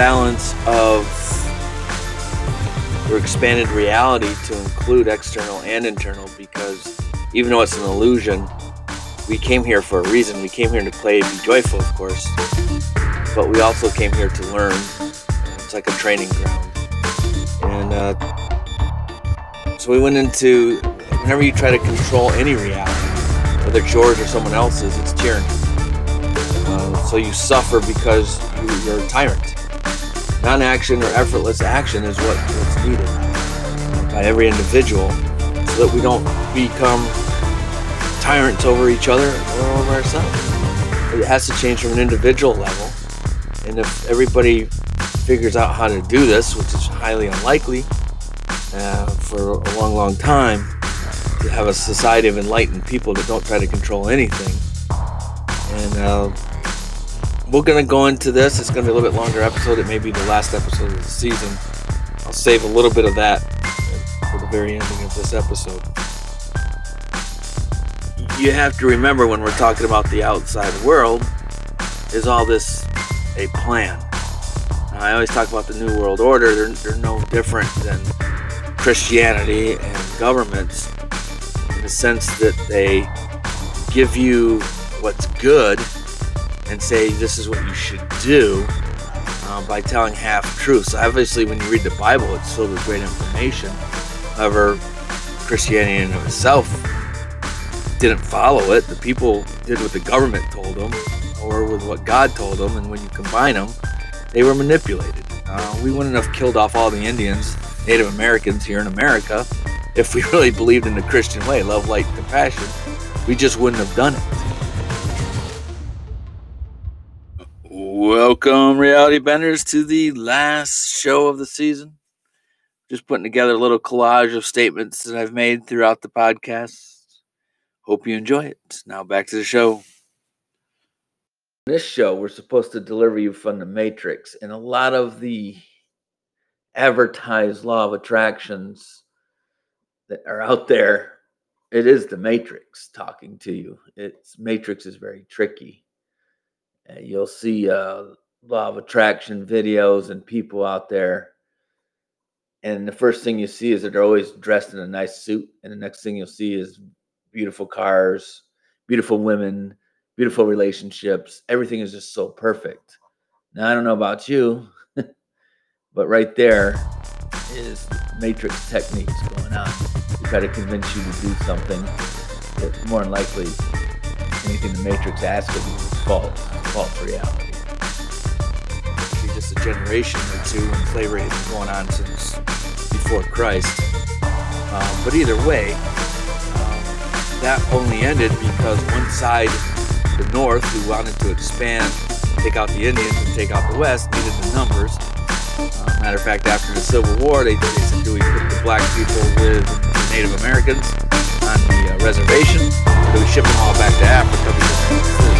balance of or expanded reality to include external and internal because even though it's an illusion, we came here for a reason. We came here to play, be joyful, of course, but we also came here to learn. It's like a training ground. And uh, so we went into whenever you try to control any reality, whether it's yours or someone else's, it's tyranny. Uh, so you suffer because you, you're a tyrant. Non-action or effortless action is what, what's needed by every individual so that we don't become tyrants over each other or over ourselves. It has to change from an individual level. And if everybody figures out how to do this, which is highly unlikely uh, for a long, long time, to have a society of enlightened people that don't try to control anything. And uh, we're to go into this. It's to be a little bit longer episode. It may be the last episode of the season. I'll save a little bit of that for the very ending of this episode you have to remember when we're talking about the outside world, is all this a plan? Now, I always talk about the New World Order. They're, they're no different than Christianity and governments in the sense that they give you what's good and say this is what you should do uh, by telling half truths. Obviously, when you read the Bible, it's filled with great information. However, Christianity in itself didn't follow it. The people did what the government told them or with what God told them. And when you combine them, they were manipulated. Uh, we wouldn't have killed off all the Indians, Native Americans here in America if we really believed in the Christian way love, light, compassion. We just wouldn't have done it. Welcome, Reality Benders, to the last show of the season. Just putting together a little collage of statements that I've made throughout the podcast Hope you enjoy it. Now back to the show. This show, we're supposed to deliver you from the Matrix, and a lot of the advertised law of attractions that are out there, it is the Matrix talking to you. It's Matrix is very tricky. Uh, you'll see uh, law of attraction videos and people out there and the first thing you see is that they're always dressed in a nice suit and the next thing you'll see is beautiful cars, beautiful women, beautiful relationships. Everything is just so perfect. Now, I don't know about you, but right there is matrix techniques going on to try to convince you to do something that more than likely anything the matrix asks of you false, false reality. Just a generation or two, and slavery has been going on since before Christ. Um, but either way, that only ended because one side, the North, who wanted to expand, take out the Indians and take out the West, needed the numbers. Uh, matter of fact, after the Civil War, they, they said, do we put the black people with the Native Americans on the uh, reservation, do we ship them all back to Africa?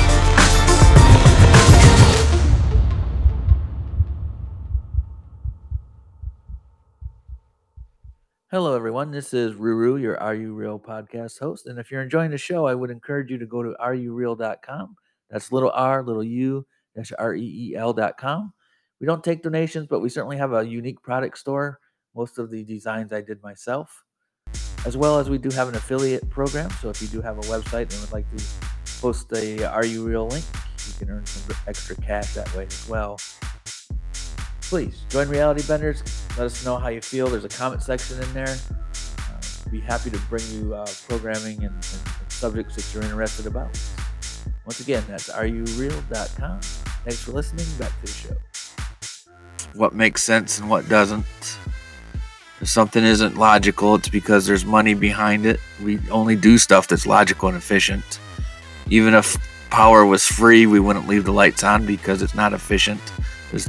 Hello, everyone. This is Ruru, your Are You Real podcast host. And if you're enjoying the show, I would encourage you to go to areyoureal.com. That's little r, little u, dash R E E L.com. We don't take donations, but we certainly have a unique product store. Most of the designs I did myself, as well as we do have an affiliate program. So if you do have a website and would like to post a Are You Real link, you can earn some extra cash that way as well please join Reality Benders. Let us know how you feel. There's a comment section in there. Uh, be happy to bring you uh, programming and, and, and, subjects that you're interested about. Once again, that's areyoureal.com. Thanks for listening. Back to the show. What makes sense and what doesn't. If something isn't logical, it's because there's money behind it. We only do stuff that's logical and efficient. Even if power was free, we wouldn't leave the lights on because it's not efficient. There's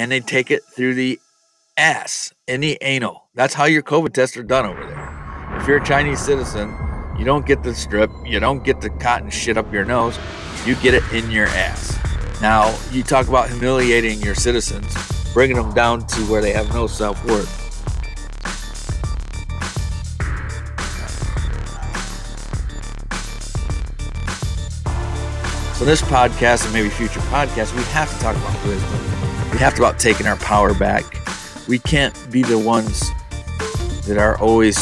and they take it through the ass in the anal. That's how your COVID tests are done over there. If you're a Chinese citizen, you don't get the strip, you don't get the cotton shit up your nose, you get it in your ass. Now, you talk about humiliating your citizens, bringing them down to where they have no self worth. So, this podcast and maybe future podcasts, we have to talk about wisdom. We have to about taking our power back. We can't be the ones that are always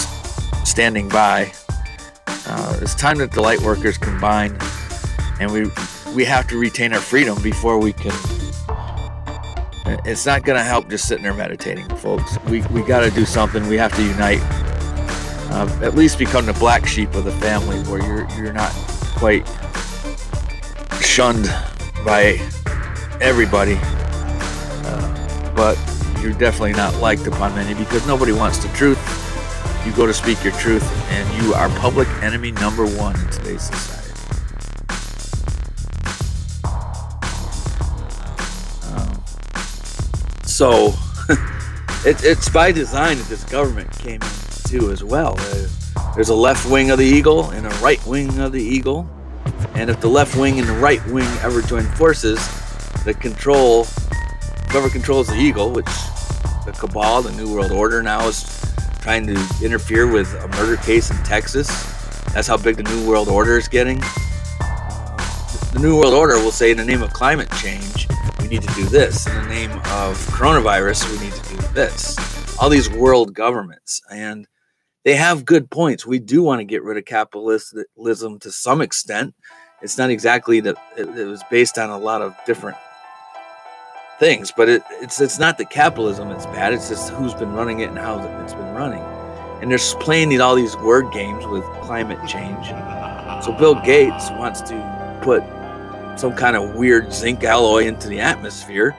standing by. Uh, it's time that the light workers combine, and we we have to retain our freedom before we can. It's not going to help just sitting there meditating, folks. We, we got to do something. We have to unite. Uh, at least become the black sheep of the family, where you're you're not quite shunned by everybody, but you're definitely not liked upon many because nobody wants the truth. You go to speak your truth, and you are public enemy number one in today's society. Um, so it, it's by design that this government came into as well. There's a left wing of the eagle and a right wing of the eagle. And if the left wing and the right wing ever join forces, the control, whoever controls the eagle, which the cabal, the New World Order now is trying to interfere with a murder case in Texas. That's how big the New World Order is getting. Uh, the New World Order will say, in the name of climate change, we need to do this. In the name of coronavirus, we need to do this. All these world governments. And they have good points. We do want to get rid of capitalism to some extent. It's not exactly that it was based on a lot of different things, but it, it's it's not that capitalism is bad. It's just who's been running it and how it's been running. And they're playing all these word games with climate change. So Bill Gates wants to put some kind of weird zinc alloy into the atmosphere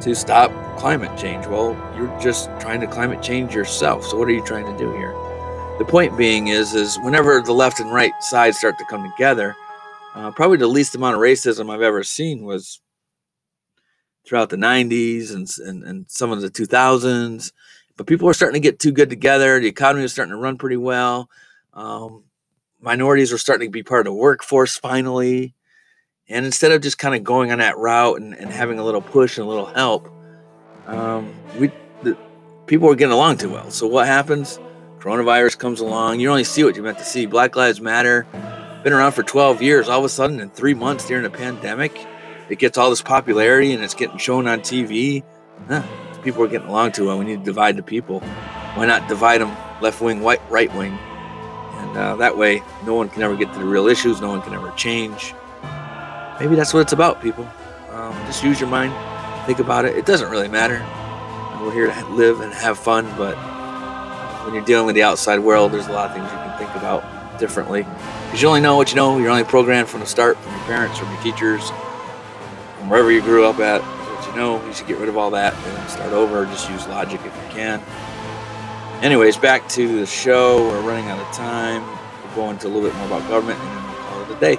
to stop climate change. Well, you're just trying to climate change yourself. So what are you trying to do here? The point being is, is whenever the left and right sides start to come together, uh, probably the least amount of racism I've ever seen was throughout the 90s and, and, and some of the 2000s. But people were starting to get too good together. The economy was starting to run pretty well. Um, minorities were starting to be part of the workforce finally. And instead of just kind of going on that route and, and having a little push and a little help, um, we the, people were getting along too well. So what happens? Coronavirus comes along. You only see what you're meant to see. Black Lives Matter, been around for 12 years. All of a sudden, in three months during a pandemic, it gets all this popularity and it's getting shown on TV. Huh, people are getting along too well. We need to divide the people. Why not divide them left wing, white, right wing? And uh, that way, no one can ever get to the real issues. No one can ever change maybe that's what it's about, people. Um, just use your mind, think about it. It doesn't really matter. We're here to live and have fun, but when you're dealing with the outside world, there's a lot of things you can think about differently. Because you only know what you know. You're only programmed from the start, from your parents, from your teachers, from wherever you grew up at. What you know, you should get rid of all that and start over. Just use logic if you can. Anyways, back to the show. We're running out of time. We'll go into a little bit more about government and then we'll call it a day.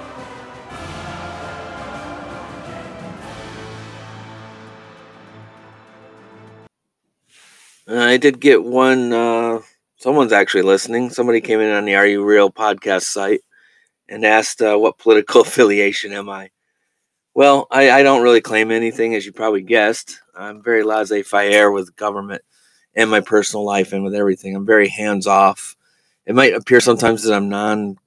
I did get one. Uh, someone's actually listening. Somebody came in on the Are You Real podcast site and asked, uh, What political affiliation am I? Well, I, I, don't really claim anything, as you probably guessed. I'm very laissez faire with government and my personal life and with everything. I'm very hands off. It might appear sometimes that I'm non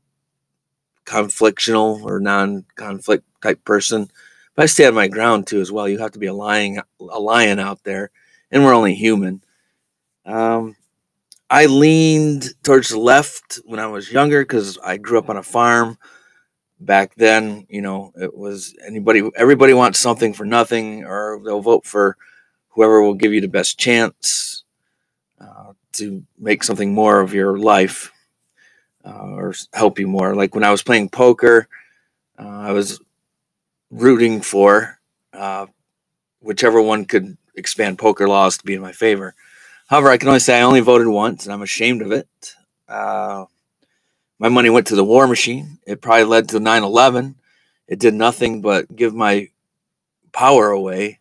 conflictional or non conflict type person, but I stay on my ground too, as well. You have to be a lion, a lion out there, and we're only human. Um, I leaned towards the left when I was younger because I grew up on a farm. Back then, you know, it was anybody, everybody wants something for nothing, or they'll vote for whoever will give you the best chance uh, to make something more of your life uh, or help you more. Like when I was playing poker, uh, I was rooting for uh, whichever one could expand poker laws to be in my favor. However, I can only say I only voted once, and I'm ashamed of it. My money went to the war machine. It probably led to 9 11. It did nothing but give my power away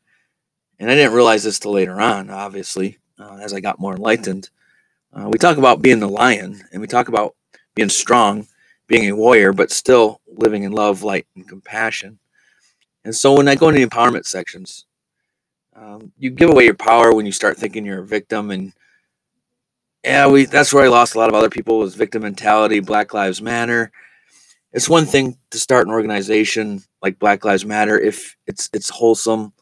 And I didn't realize this till later on, obviously, uh, as I got more enlightened. Uh, we talk about being the lion and we talk about being strong, being a warrior, but still living in love, light, and compassion. And so when I go into the empowerment sections, um, you give away your power when you start thinking you're a victim. And yeah, we that's where I lost a lot of other people was victim mentality, Black Lives Matter. It's one thing to start an organization like Black Lives Matter if it's it's wholesome.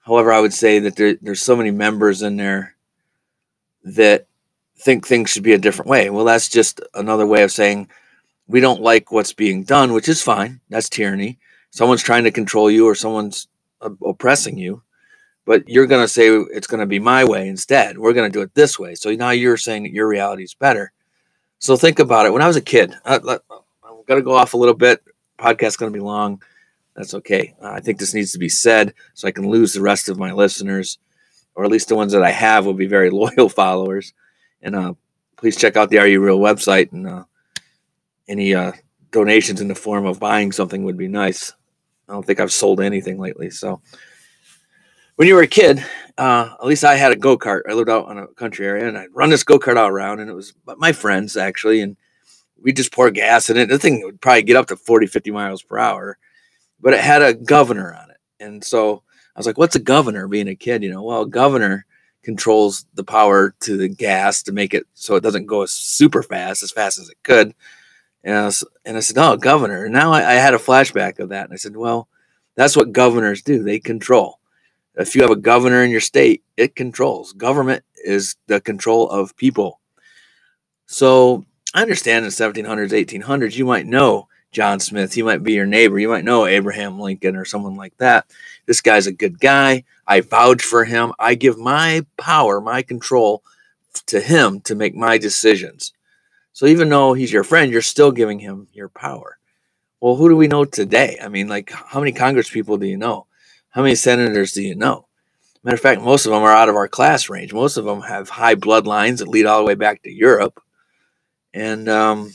However, I would say that there, there's so many members in there that think things should be a different way. Well, that's just another way of saying we don't like what's being done, which is fine. That's tyranny. Someone's trying to control you or someone's uh, oppressing you, but you're going to say it's going to be my way instead. We're going to do it this way. So now you're saying that your reality is better. So think about it. When I was a kid, I, am going to go off a little bit. Podcast's going to be long. That's okay. Uh, I think this needs to be said so I can lose the rest of my listeners, or at least the ones that I have will be very loyal followers. And uh, please check out the Are You Real website. And uh, any uh, donations in the form of buying something would be nice. I don't think I've sold anything lately. So when you were a kid, uh, at least I had a go kart. I lived out in a country area, and I'd run this go kart all around, and it was my friends actually, and we just pour gas in it. The thing would probably get up to 40, 50 miles per hour, but it had a governor on it, and so I was like, "What's a governor?" Being a kid, you know, well, a governor controls the power to the gas to make it so it doesn't go as super fast, as fast as it could. And I, was, and I said, "Oh, governor." And now I, I had a flashback of that, and I said, "Well, that's what governors do. They control. If you have a governor in your state, it controls. Government is the control of people. So I understand in the 1700s, 1800s, you might know John Smith. He might be your neighbor. You might know Abraham Lincoln or someone like that. This guy's a good guy. I vouch for him. I give my power, my control to him to make my decisions. So even though he's your friend, you're still giving him your power. Well, who do we know today? I mean, like, how many Congress people do you know? How many senators do you know? Matter of fact, most of them are out of our class range. Most of them have high bloodlines that lead all the way back to Europe. And um,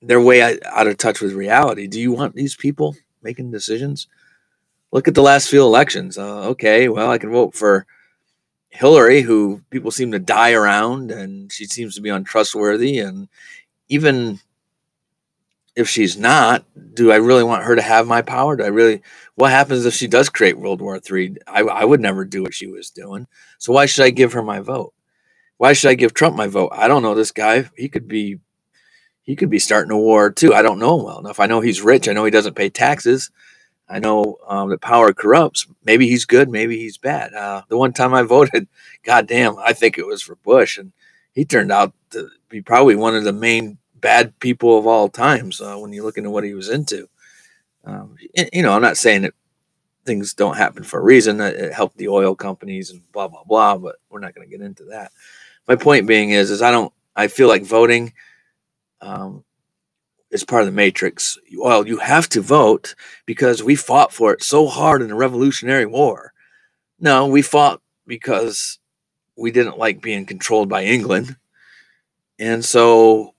they're way out of touch with reality. Do you want these people making decisions? Look at the last few elections. Uh, okay, well, I can vote for Hillary, who people seem to die around, and she seems to be untrustworthy. And even if she's not, do I really want her to have my power? Do I really? What happens if she does create World War III? I, I would never do what she was doing. So why should I give her my vote? Why should I give Trump my vote? I don't know this guy. He could be he could be starting a war too. I don't know him well enough. I know he's rich. I know he doesn't pay taxes. I know um, that power corrupts. Maybe he's good. Maybe he's bad. Uh, the one time I voted, goddamn, I think it was for Bush, and he turned out to be probably one of the main bad people of all times uh, when you look into what he was into. Um, you know, I'm not saying that things don't happen for a reason. It helped the oil companies and blah blah blah, but we're not going to get into that. My point being is, is I don't. I feel like voting um, is part of the matrix. Well, you have to vote because we fought for it so hard in the Revolutionary War. No, we fought because we didn't like being controlled by England. And so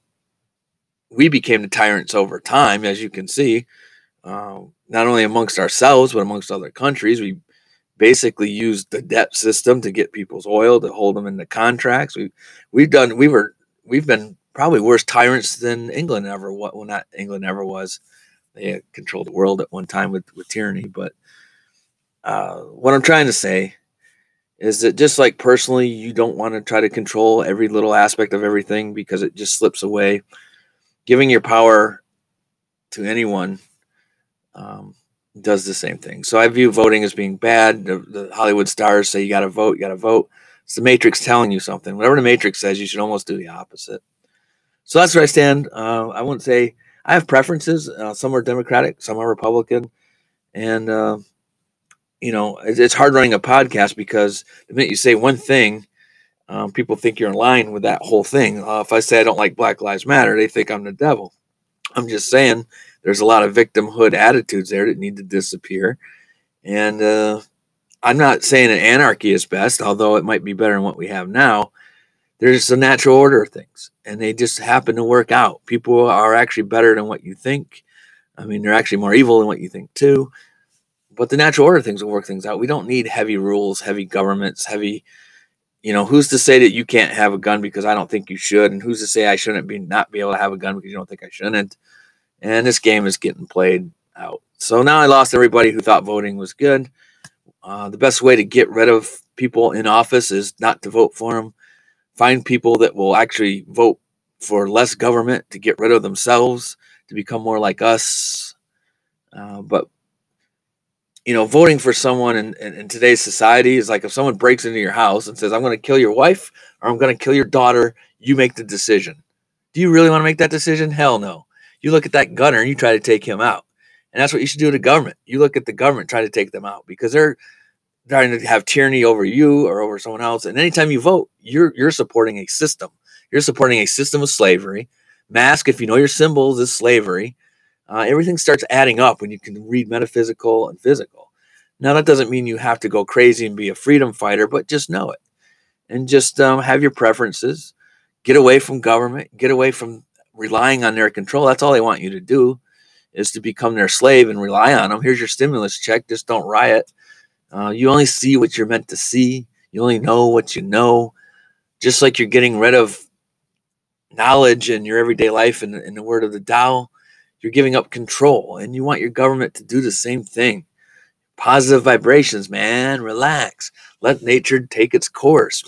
we became the tyrants over time, as you can see, uh, not only amongst ourselves, but amongst other countries. We basically used the debt system to get people's oil, to hold them in the contracts. We, we've done, we were, we've been probably worse tyrants than England ever was. Well, not England ever was. They controlled the world at one time with, with tyranny. But uh, what I'm trying to say is that just like personally, you don't want to try to control every little aspect of everything because it just slips away. Giving your power to anyone um, does the same thing. So I view voting as being bad. The, the Hollywood stars say you got to vote, you got to vote. It's the Matrix telling you something. Whatever the Matrix says, you should almost do the opposite. So that's where I stand. Uh, I wouldn't say I have preferences. Uh, some are Democratic, some are Republican, and uh, you know it's, it's, hard running a podcast because the minute you say one thing, um, people think you're in line with that whole thing. Uh, if I say I don't like Black Lives Matter, they think I'm the devil. I'm just saying there's a lot of victimhood attitudes there that need to disappear, and uh, I'm not saying that anarchy is best, although it might be better than what we have now there's a natural order of things and they just happen to work out. People are actually better than what you think. I mean, they're actually more evil than what you think too. but the natural order of things will work things out. We don't need heavy rules, heavy governments, heavy. You know, who's to say that you can't have a gun because I don't think you should, and who's to say I shouldn't be not be able to have a gun because you don't think I shouldn't? And this game is getting played out. So now I lost everybody who thought voting was good. Uh, the best way to get rid of people in office is not to vote for them. Find people that will actually vote for less government to get rid of themselves to become more like us. Uh, but you know, voting for someone in, in, in, today's society is like if someone breaks into your house and says, I'm going to kill your wife or I'm going to kill your daughter, you make the decision. Do you really want to make that decision? Hell no. You look at that gunner and you try to take him out. And that's what you should do to government. You look at the government, try to take them out because they're trying to have tyranny over you or over someone else. And anytime you vote, you're you're supporting a system. You're supporting a system of slavery. Mask, if you know your symbols, is slavery. Uh, everything starts adding up when you can read metaphysical and physical. Now, that doesn't mean you have to go crazy and be a freedom fighter, but just know it and just um, have your preferences. Get away from government, get away from relying on their control. That's all they want you to do is to become their slave and rely on them. Here's your stimulus check. Just don't riot. Uh, you only see what you're meant to see. You only know what you know. Just like you're getting rid of knowledge in your everyday life in, in the word of the Tao, you're giving up control. And you want your government to do the same thing. Positive vibrations, man. Relax. Let nature take its course.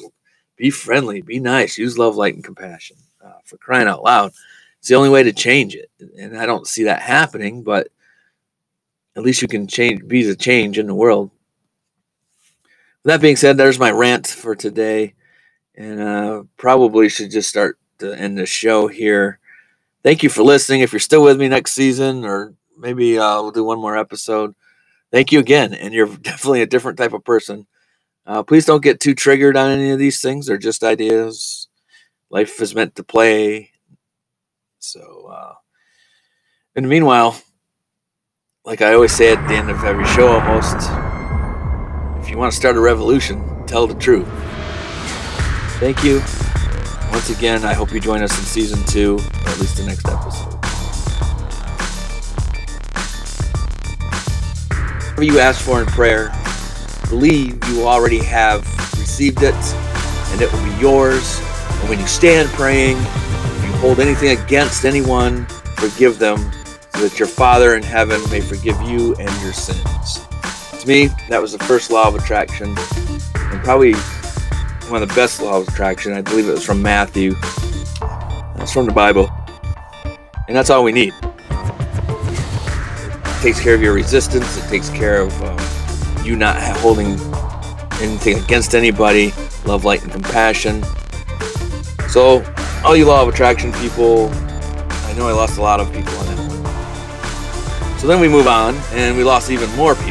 Be friendly. Be nice. Use love, light, and compassion. Uh, for crying out loud. It's the only way to change it. And I don't see that happening, but at least you can change, be the change in the world. With that being said, there's my rant for today. And uh, probably should just start to end the show here. Thank you for listening. If you're still with me next season, or maybe uh, we'll do one more episode, thank you again. And you're definitely a different type of person. Uh, please don't get too triggered on any of these things. They're just ideas. Life is meant to play. So, uh, in the meanwhile, like I always say at the end of every show almost, if you want to start a revolution, tell the truth. Thank you. Once again, I hope you join us in season two, or at least the next episode. Whatever you ask for in prayer, believe you already have received it, and it will be yours. And when you stand praying, if you hold anything against anyone, forgive them, so that your Father in heaven may forgive you and your sins. To me, that was the first law of attraction, and probably one of the best laws of attraction. I believe it was from Matthew. It's from the Bible. And that's all we need. It takes care of your resistance. It takes care of uh, you not holding anything against anybody. Love, light, and compassion. So, all you law of attraction people, I know I lost a lot of people on that one. So then we move on, and we lost even more people